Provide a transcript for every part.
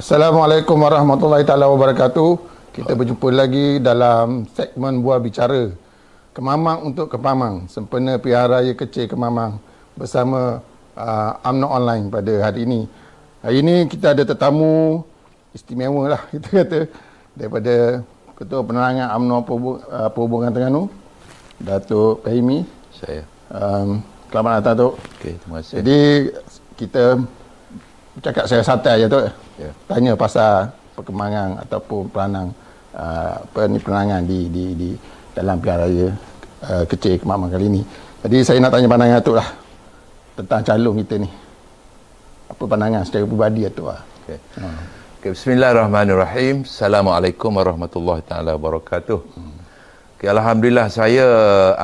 Assalamualaikum warahmatullahi taala wabarakatuh. Kita berjumpa lagi dalam segmen Buah Bicara. Kemamang untuk Kepamang, sempena Pilihan Raya Kecil Kemamang bersama uh, UMNO Online pada hari ini. Hari ini kita ada tetamu istimewa lah kita kata daripada Ketua Penerangan UMNO uh, Perhubungan Terengganu, Datuk Fahimi. Saya. Um, selamat datang, Datuk. Okey, terima kasih. Jadi kita cakap saya santai je tu. Ya. Tanya pasal perkembangan ataupun peranang uh, apa ni peranangan di di di dalam pilihan raya uh, kecil kemamang kali ini. Jadi saya nak tanya pandangan Atuk lah tentang calon kita ni. Apa pandangan secara peribadi Atuk lah. Okey. Okay, bismillahirrahmanirrahim. Assalamualaikum warahmatullahi taala wabarakatuh. Okay, Alhamdulillah saya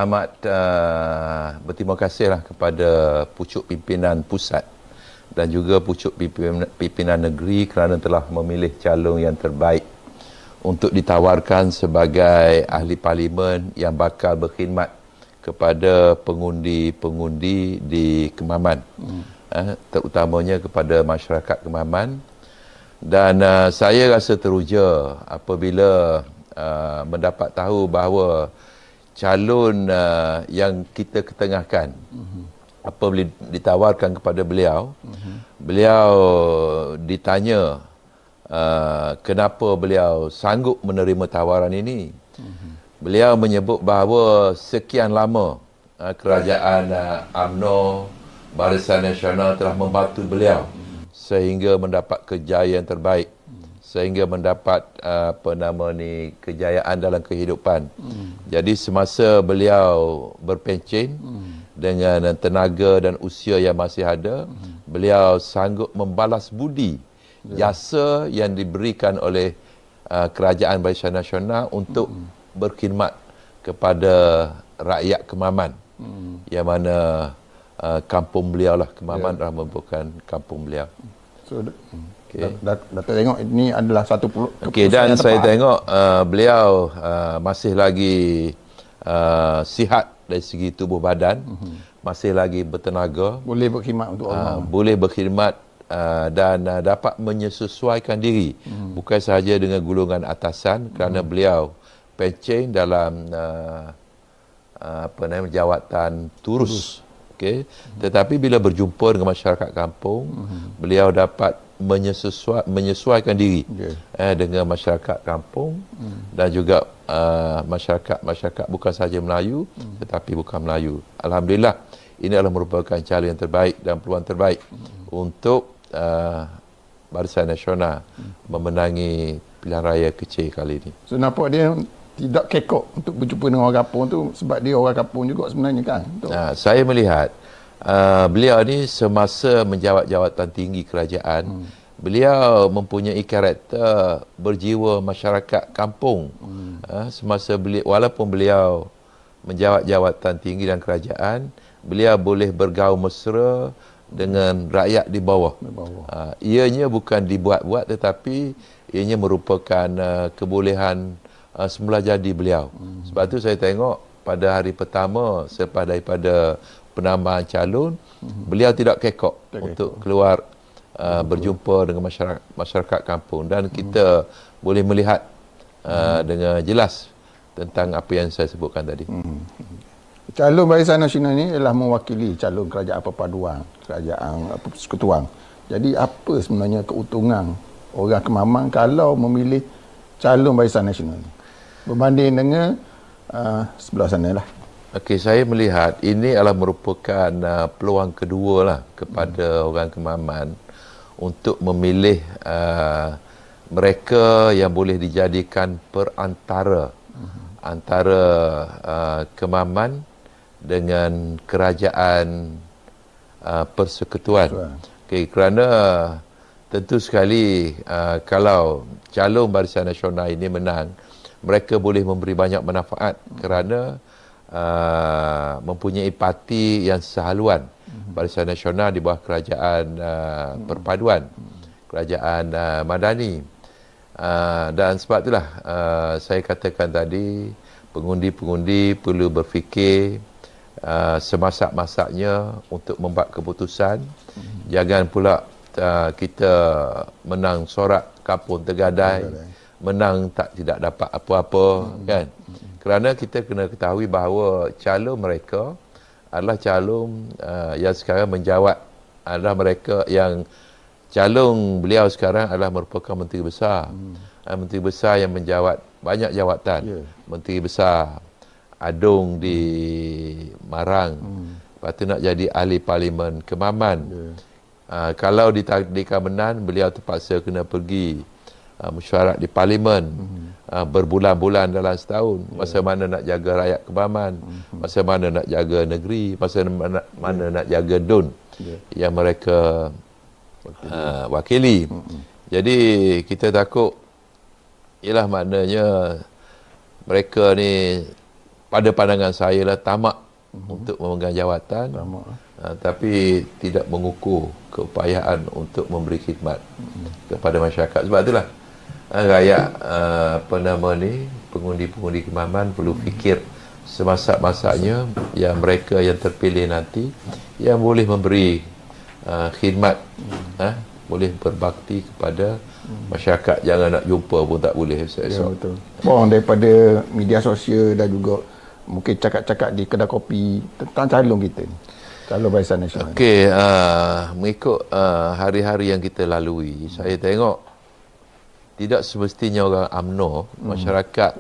amat uh, berterima kasihlah kepada pucuk pimpinan pusat dan juga pucuk pimpinan, pimpinan negeri kerana telah memilih calon yang terbaik untuk ditawarkan sebagai ahli parlimen yang bakal berkhidmat kepada pengundi-pengundi di Kemaman. Hmm. Eh, terutamanya kepada masyarakat Kemaman. Dan uh, saya rasa teruja apabila uh, mendapat tahu bahawa calon uh, yang kita ketengahkan hmm apa boleh ditawarkan kepada beliau uh-huh. beliau ditanya uh, kenapa beliau sanggup menerima tawaran ini uh-huh. beliau menyebut bahawa sekian lama uh, kerajaan uh, AMNO Barisan Nasional telah membantu beliau uh-huh. sehingga mendapat kejayaan terbaik sehingga mendapat uh, apa nama ni kejayaan dalam kehidupan. Hmm. Jadi semasa beliau berpencen hmm dengan tenaga dan usia yang masih ada, hmm. beliau sanggup membalas budi ya. jasa yang diberikan oleh uh, kerajaan Barisan Nasional untuk hmm. berkhidmat kepada rakyat Kemaman. Hmm. Yang mana uh, kampung beliau lah Kemaman ya. adalah merupakan kampung beliau. So, okay. Datuk tengok ini adalah satu Okey dan saya tengok uh, beliau uh, masih lagi uh, sihat dari segi tubuh badan uh-huh. masih lagi bertenaga boleh berkhidmat untuk Allah uh, boleh berkhidmat uh, dan uh, dapat menyesuaikan diri uh-huh. bukan sahaja dengan golongan atasan kerana uh-huh. beliau pencen dalam uh, uh, apa nama jawatan turus okey uh-huh. tetapi bila berjumpa dengan masyarakat kampung uh-huh. beliau dapat menyesuai, menyesuaikan diri okay. eh, dengan masyarakat kampung hmm. dan juga uh, masyarakat masyarakat bukan sahaja Melayu hmm. tetapi bukan Melayu. Alhamdulillah ini adalah merupakan cara yang terbaik dan peluang terbaik hmm. untuk uh, Barisan Nasional hmm. memenangi pilihan raya kecil kali ini. So nampak dia tidak kekok untuk berjumpa dengan orang kampung tu sebab dia orang kampung juga sebenarnya kan. Nah, saya melihat uh, beliau ni semasa menjawat jawatan tinggi kerajaan hmm. beliau mempunyai karakter berjiwa masyarakat kampung hmm. uh, semasa beliau walaupun beliau menjawat jawatan tinggi dan kerajaan beliau boleh bergaul mesra dengan rakyat di bawah. Di bawah. Uh, ianya bukan dibuat-buat tetapi ianya merupakan uh, kebolehan uh, semula jadi beliau. Hmm. Sebab tu saya tengok pada hari pertama selepas daripada penambahan calon mm-hmm. beliau tidak kekok okay. untuk keluar uh, berjumpa dengan masyarakat masyarakat kampung dan mm-hmm. kita boleh melihat uh, mm-hmm. dengan jelas tentang apa yang saya sebutkan tadi. Mm-hmm. Calon Barisan Nasional ini ialah mewakili calon kerajaan perpaduan, kerajaan apa persekutuan. Jadi apa sebenarnya keuntungan orang Kemamang kalau memilih calon Barisan Nasional ini? Berbanding dengan uh, sebelah sana lah. Okey, saya melihat ini adalah merupakan uh, peluang kedua lah kepada hmm. orang Kemaman untuk memilih uh, mereka yang boleh dijadikan perantara hmm. antara uh, Kemaman dengan kerajaan uh, persekutuan. Okey, kerana tentu sekali uh, kalau calon Barisan Nasional ini menang, mereka boleh memberi banyak manfaat hmm. kerana uh, mempunyai parti yang sehaluan mm-hmm. Barisan Nasional di bawah kerajaan uh, mm-hmm. perpaduan mm-hmm. kerajaan uh, madani uh, dan sebab itulah uh, saya katakan tadi pengundi-pengundi perlu berfikir uh, semasak-masaknya untuk membuat keputusan mm-hmm. jangan pula uh, kita menang sorak kapun tergadai, menang tak tidak dapat apa-apa hmm. kan. Kerana kita kena ketahui bahawa calon mereka adalah calon uh, yang sekarang menjawat adalah mereka yang calon beliau sekarang adalah merupakan menteri besar. Hmm. Uh, menteri besar yang menjawat banyak jawatan. Yeah. Menteri besar Adung di Marang. Hmm. Lepas tu nak jadi ahli parlimen Kemaman. Yeah. Uh, kalau ditakdirkan menang, beliau terpaksa kena pergi uh, mesyuarat di parlimen uh, berbulan-bulan dalam setahun. Yeah. Masa mana nak jaga rakyat Kemaman, mm-hmm. masa mana nak jaga negeri, masa mana, mana yeah. nak jaga DUN yeah. yang mereka wakili. Uh, wakili. Mm-hmm. Jadi kita takut ialah maknanya mereka ni pada pandangan saya lah tamak mm-hmm. untuk memegang jawatan. Tamak. Uh, tapi tidak mengukur keupayaan untuk memberi khidmat hmm. kepada masyarakat. Sebab itulah rakyat uh, apa nama ni pengundi-pengundi kemaman perlu fikir semasa-masanya yang mereka yang terpilih nanti yang boleh memberi uh, khidmat hmm. uh, boleh berbakti kepada masyarakat jangan nak jumpa pun tak boleh esok ya, betul. Bon daripada media sosial dan juga mungkin cakap-cakap di kedai kopi tentang calon kita ni kalau Barisan Nasional. Okey, uh, mengikut uh, hari-hari yang kita lalui, hmm. saya tengok tidak semestinya orang UMNO, hmm. masyarakat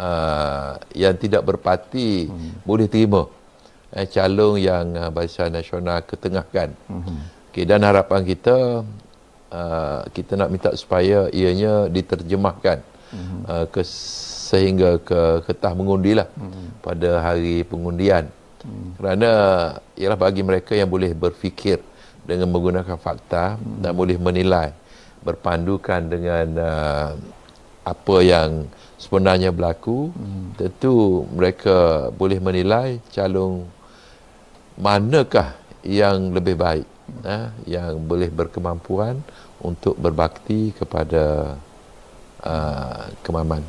uh, yang tidak berparti hmm. boleh terima eh, calon yang uh, Barisan Nasional ketengahkan. Hmm. Okey, dan harapan kita uh, kita nak minta supaya ianya diterjemahkan hmm. uh, ke sehingga ke ketah mengundi lah hmm. pada hari pengundian. Hmm. Kerana ialah bagi mereka yang boleh berfikir dengan menggunakan fakta hmm. dan boleh menilai berpandukan dengan uh, apa yang sebenarnya berlaku hmm. tentu mereka boleh menilai calon manakah yang lebih baik hmm. uh, yang boleh berkemampuan untuk berbakti kepada uh, kemaman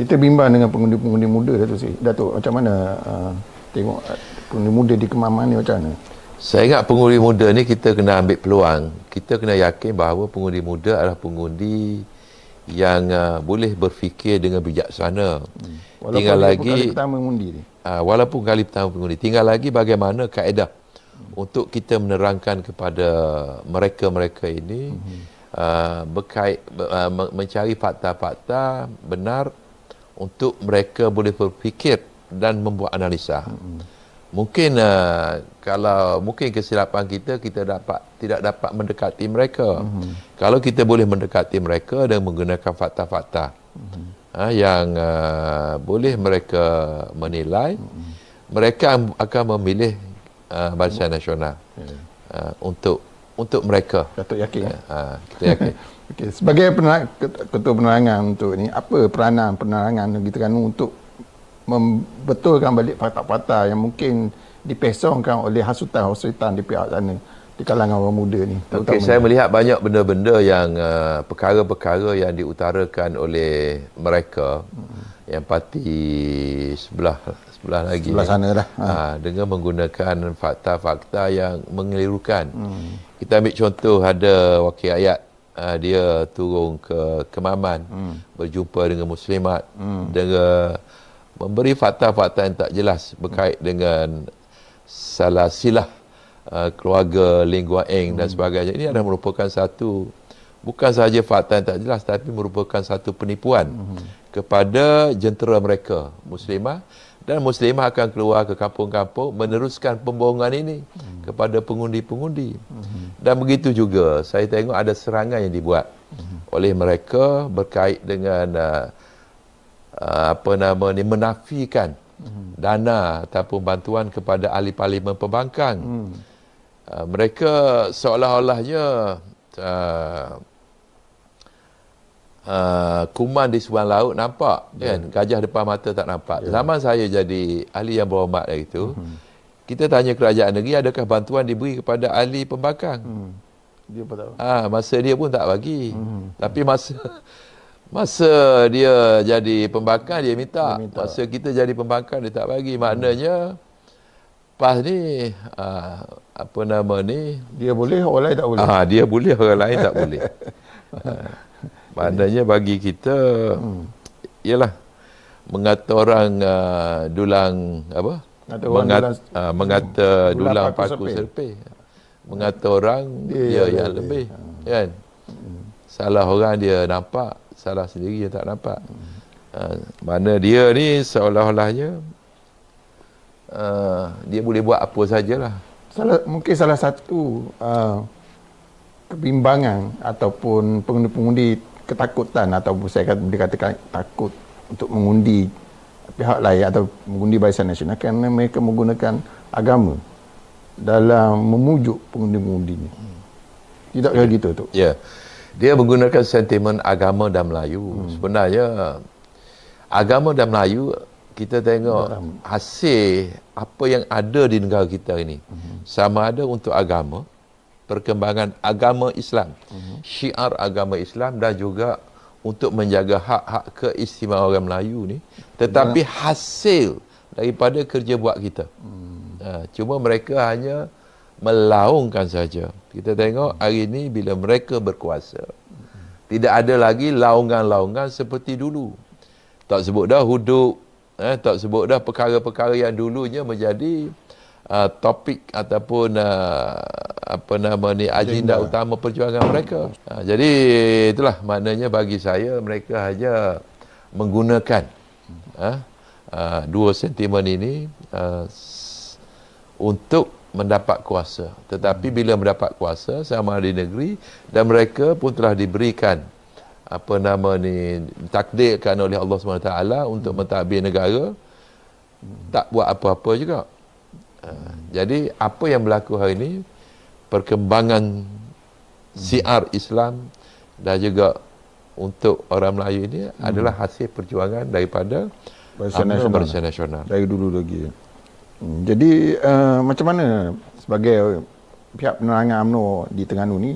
kita bimbang dengan pengundi-pengundi muda Datuk Sri Datuk macam mana uh, tengok pengundi muda di Kemaman ni macam mana? Saya ingat pengundi muda ni kita kena ambil peluang. Kita kena yakin bahawa pengundi muda adalah pengundi yang uh, boleh berfikir dengan bijaksana. Hmm. Walaupun tinggal lagi kali pertama mengundi ni. Uh, walaupun kali pertama mengundi. Tinggal lagi bagaimana kaedah hmm. untuk kita menerangkan kepada mereka-mereka ini hmm. uh, berkait uh, mencari fakta-fakta benar untuk mereka boleh berfikir dan membuat analisa. Hmm. Mungkin uh, kalau mungkin kesilapan kita kita dapat tidak dapat mendekati mereka. Hmm. Kalau kita boleh mendekati mereka dan menggunakan fakta-fakta hmm. uh, yang uh, boleh mereka menilai, hmm. mereka akan memilih uh, Barisan Nasional hmm. uh, untuk untuk mereka. Datuk yakin. Uh, uh, kita yakin. okay. Sebagai ketua penerangan untuk ini, apa peranan penerangan kita kan untuk membetulkan balik fakta-fakta yang mungkin dipesongkan oleh hasutan-hasutan di pihak sana di kalangan orang muda ni. Okey, saya melihat banyak benda-benda yang uh, perkara-perkara yang diutarakan oleh mereka hmm. yang parti sebelah sebelah lagi sebelah sana dah. Ha. ha. dengan menggunakan fakta-fakta yang mengelirukan. Hmm. Kita ambil contoh ada wakil ayat uh, dia turun ke Kemaman hmm. berjumpa dengan muslimat hmm. dengan memberi fakta-fakta yang tak jelas berkait dengan salah silah uh, keluarga Ling Guang Eng hmm. dan sebagainya. Ini adalah merupakan satu bukan sahaja fakta yang tak jelas tapi merupakan satu penipuan hmm. kepada jentera mereka muslimah dan muslimah akan keluar ke kampung-kampung meneruskan pembohongan ini hmm. kepada pengundi-pengundi. Hmm. Dan begitu juga saya tengok ada serangan yang dibuat hmm. oleh mereka berkait dengan Uh, apa nama ni menafikan hmm. dana ataupun bantuan kepada ahli parlimen pembangkang. Hmm. Uh, mereka seolah-olahnya uh, uh, kuman di sebuah laut nampak yeah. kan gajah depan mata tak nampak. Yeah. Zaman saya jadi ahli yang berhormat dari itu hmm. kita tanya kerajaan negeri adakah bantuan diberi kepada ahli pembangkang? Hmm. Dia apa tahu? Ah masa dia pun tak bagi. Hmm. Tapi masa Masa dia jadi pembangkang dia minta. dia minta. Masa kita jadi pembangkang dia tak bagi. Maknanya PAS ni uh, apa nama ni Dia boleh, orang lain tak boleh. ah dia boleh orang lain tak boleh uh, maknanya bagi kita hmm. ialah mengata orang uh, dulang apa Kata orang Mengat, dulang- uh, mengata dulang dulang paku paku serpih. serpih mengata orang Dia dia, yang yang lebih kan salah orang dia nampak salah sendiri dia tak nampak uh, mana dia ni seolah-olahnya uh, dia boleh buat apa sajalah Salah, mungkin salah satu uh, kebimbangan ataupun pengundi-pengundi ketakutan ataupun saya kata, dikatakan takut untuk mengundi pihak lain atau mengundi Barisan Nasional kerana mereka menggunakan agama dalam memujuk pengundi-pengundi ini. Tidakkah gitu tu? Ya. Dia menggunakan sentimen agama dan Melayu. Hmm. Sebenarnya agama dan Melayu kita tengok hasil apa yang ada di negara kita ini. Hmm. Sama ada untuk agama, perkembangan agama Islam, hmm. syiar agama Islam dan juga untuk menjaga hak-hak keistimewaan orang Melayu ni, tetapi hasil daripada kerja buat kita. Hmm. Ha, cuma mereka hanya melaungkan saja. Kita tengok hari ini bila mereka berkuasa, tidak ada lagi laungan-laungan seperti dulu. Tak sebut dah hudud, eh, tak sebut dah perkara-perkara yang dulunya menjadi uh, topik ataupun uh, apa nama ni agenda utama perjuangan mereka. Uh, jadi itulah maknanya bagi saya mereka hanya menggunakan uh, uh, dua sentimen ini uh, untuk mendapat kuasa. Tetapi bila mendapat kuasa sama di negeri dan mereka pun telah diberikan apa nama ni takdirkan oleh Allah SWT untuk mentadbir negara tak buat apa-apa juga. Uh, jadi apa yang berlaku hari ini perkembangan siar Islam dan juga untuk orang Melayu ini adalah hasil perjuangan daripada Barisan UMNO Nasional. Barisan Nasional. Dari dulu lagi. Hmm, jadi uh, macam mana sebagai pihak penerangan UMNO di Terengganu ni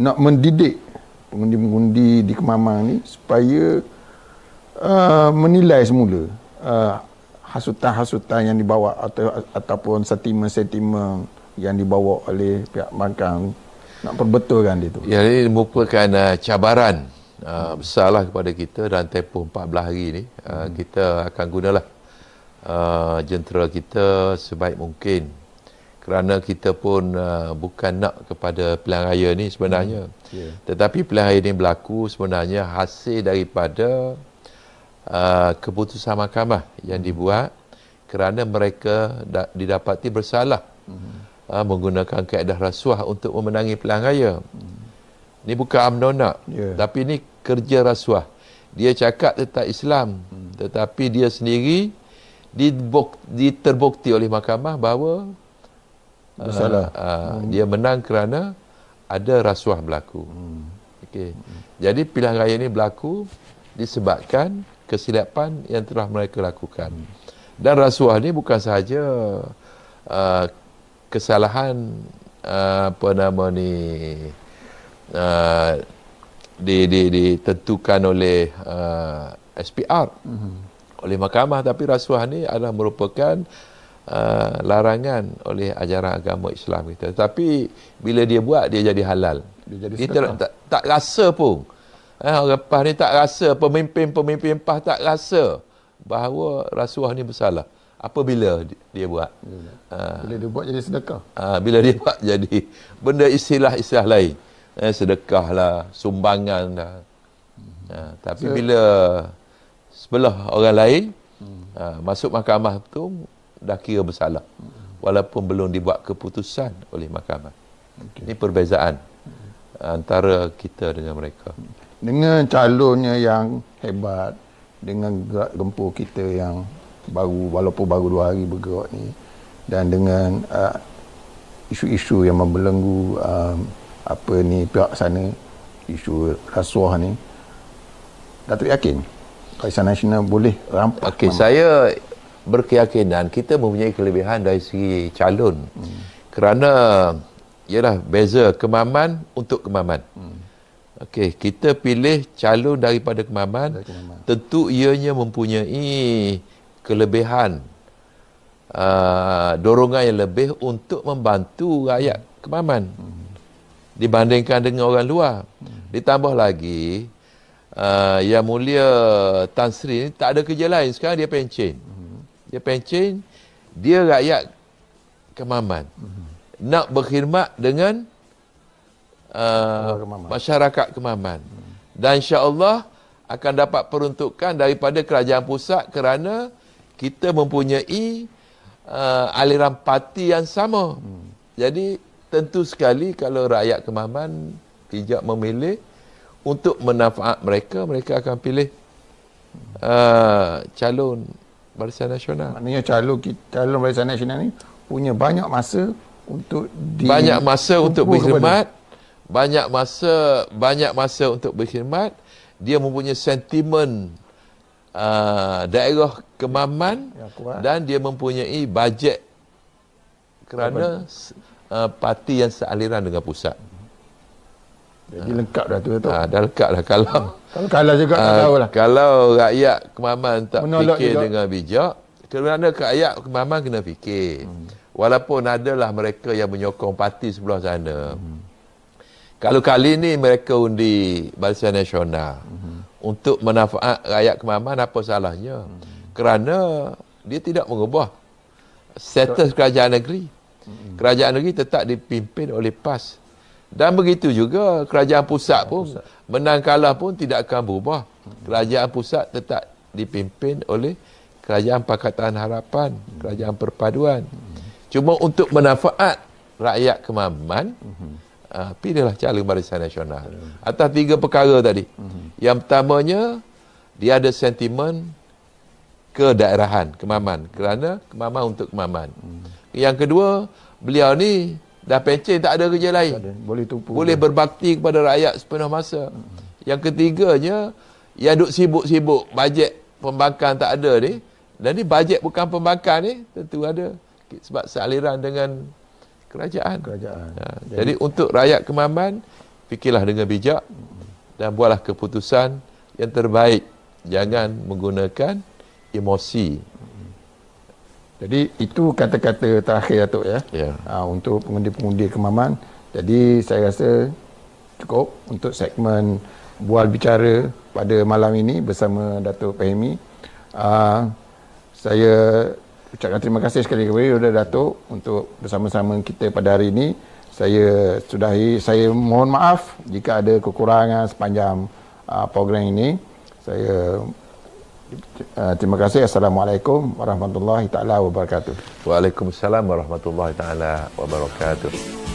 nak mendidik pengundi-pengundi di Kemamang ni supaya uh, menilai semula uh, hasutan-hasutan yang dibawa atau ataupun sentimen-sentimen yang dibawa oleh pihak bangkang nak perbetulkan dia tu. Ya, ini merupakan uh, cabaran uh, besarlah kepada kita dan tempoh 14 hari ini uh, kita akan gunalah uh, jentera kita sebaik mungkin kerana kita pun uh, bukan nak kepada pilihan raya ni sebenarnya Ya. tetapi pilihan raya ini berlaku sebenarnya hasil daripada uh, keputusan mahkamah yang dibuat kerana mereka da- didapati bersalah uh, menggunakan kaedah rasuah untuk memenangi pilihan raya. Ini bukan UMNO nak, Ya. tapi ini kerja rasuah. Dia cakap tentang Islam, tetapi dia sendiri dibuk, diterbukti oleh mahkamah bahawa Bersalah. Uh, uh, dia menang kerana ada rasuah berlaku. Hmm. Okey. Jadi pilihan raya ini berlaku disebabkan kesilapan yang telah mereka lakukan. Dan rasuah ini bukan sahaja uh, kesalahan uh, apa nama ni uh, di, di, ditentukan oleh uh, SPR mm-hmm. Oleh mahkamah tapi rasuah ni adalah merupakan uh, larangan oleh ajaran agama Islam kita. Tapi bila dia buat dia jadi halal. Dia jadi kita tak, tak, rasa pun. Eh, orang PAS ni tak rasa pemimpin-pemimpin PAS tak rasa bahawa rasuah ni bersalah. Apabila di- dia buat. Uh, Bila dia buat jadi sedekah. Ha, bila dia buat jadi benda istilah-istilah lain. Eh, sedekah lah, sumbangan lah. Ha, tapi So- bila sebelah orang lain, ha, masuk mahkamah tu dah kira bersalah. Walaupun belum dibuat keputusan oleh mahkamah. Ini perbezaan antara kita dengan mereka. Dengan calonnya yang hebat, dengan gerak gempur kita yang baru, walaupun baru dua hari bergerak ni, dan dengan uh, isu-isu yang membelenggu um, apa ni pihak sana, isu rasuah ni, Datuk yakin Barisan Nasional boleh rampas Okey, saya berkeyakinan kita mempunyai kelebihan dari segi calon. Hmm. Kerana ialah beza kemaman untuk kemaman. Hmm. Okey, kita pilih calon daripada kemaman, Dari kemaman. tentu ianya mempunyai kelebihan uh, dorongan yang lebih untuk membantu rakyat Kemaman dibandingkan dengan orang luar. Ditambah lagi uh, yang mulia Tan Sri ni tak ada kerja lain sekarang dia pencen. Dia pencen, dia rakyat Kemaman. Nak berkhidmat dengan uh, Kemaman. masyarakat Kemaman. Dan insya-Allah akan dapat peruntukan daripada kerajaan pusat kerana kita mempunyai uh, aliran parti yang sama. Hmm. Jadi tentu sekali kalau rakyat Kemaman tidak memilih untuk manfaat mereka, mereka akan pilih uh, calon Barisan Nasional. Maknanya calon calon Barisan Nasional ni punya banyak masa untuk di banyak masa untuk berkhidmat, banyak masa banyak masa untuk berkhidmat. Dia mempunyai sentimen uh, daerah kemaman ya, dan dia mempunyai bajet kerana uh, parti yang sealiran dengan pusat. Jadi lengkap dah tu tu. Ah, dah lengkap lah kalau kalau kalah juga uh, tak tahu lah. Kalau rakyat kemaman tak Menolak fikir juga. dengan bijak, kerana rakyat kemaman kena fikir. Hmm. Walaupun adalah mereka yang menyokong parti sebelah sana. Hmm. Kalau kali ini mereka undi Barisan Nasional mm-hmm. untuk manfaat rakyat Kemaman apa salahnya? Mm-hmm. Kerana dia tidak mengubah status kerajaan negeri. Mm-hmm. Kerajaan negeri tetap dipimpin oleh PAS. Dan begitu juga kerajaan pusat pun pusat. menang kalah pun tidak akan berubah. Kerajaan pusat tetap dipimpin oleh kerajaan Pakatan Harapan, kerajaan perpaduan. Cuma untuk manfaat rakyat Kemaman, uh, pilihlah calon barisan nasional. Atas tiga perkara tadi. Hmm. Yang pertamanya, dia ada sentimen kedaerahan, kemaman. Kerana kemaman untuk kemaman. Hmm. Yang kedua, beliau ni dah pencen tak ada kerja lain. Ada. Boleh tumpu. Boleh dia. berbakti kepada rakyat sepenuh masa. Hmm. Yang ketiganya, yang duk sibuk-sibuk, bajet pembangkang tak ada ni. Dan ni bajet bukan pembangkang ni, tentu ada. Sebab sealiran dengan kerajaan. kerajaan. Ha, jadi, jadi untuk rakyat Kemaman, fikirlah dengan bijak dan buatlah keputusan yang terbaik. Jangan menggunakan emosi. Jadi itu kata-kata terakhir Datuk ya. ya. Ha, untuk pengundi-pengundi Kemaman. Jadi saya rasa cukup untuk segmen bual bicara pada malam ini bersama Datuk Fahimi. Uh, saya ucapkan terima kasih sekali lagi kepada Datuk untuk bersama-sama kita pada hari ini. Saya sudahi, saya mohon maaf jika ada kekurangan sepanjang uh, program ini. Saya uh, terima kasih. Assalamualaikum warahmatullahi taala wabarakatuh. Waalaikumsalam warahmatullahi taala wabarakatuh.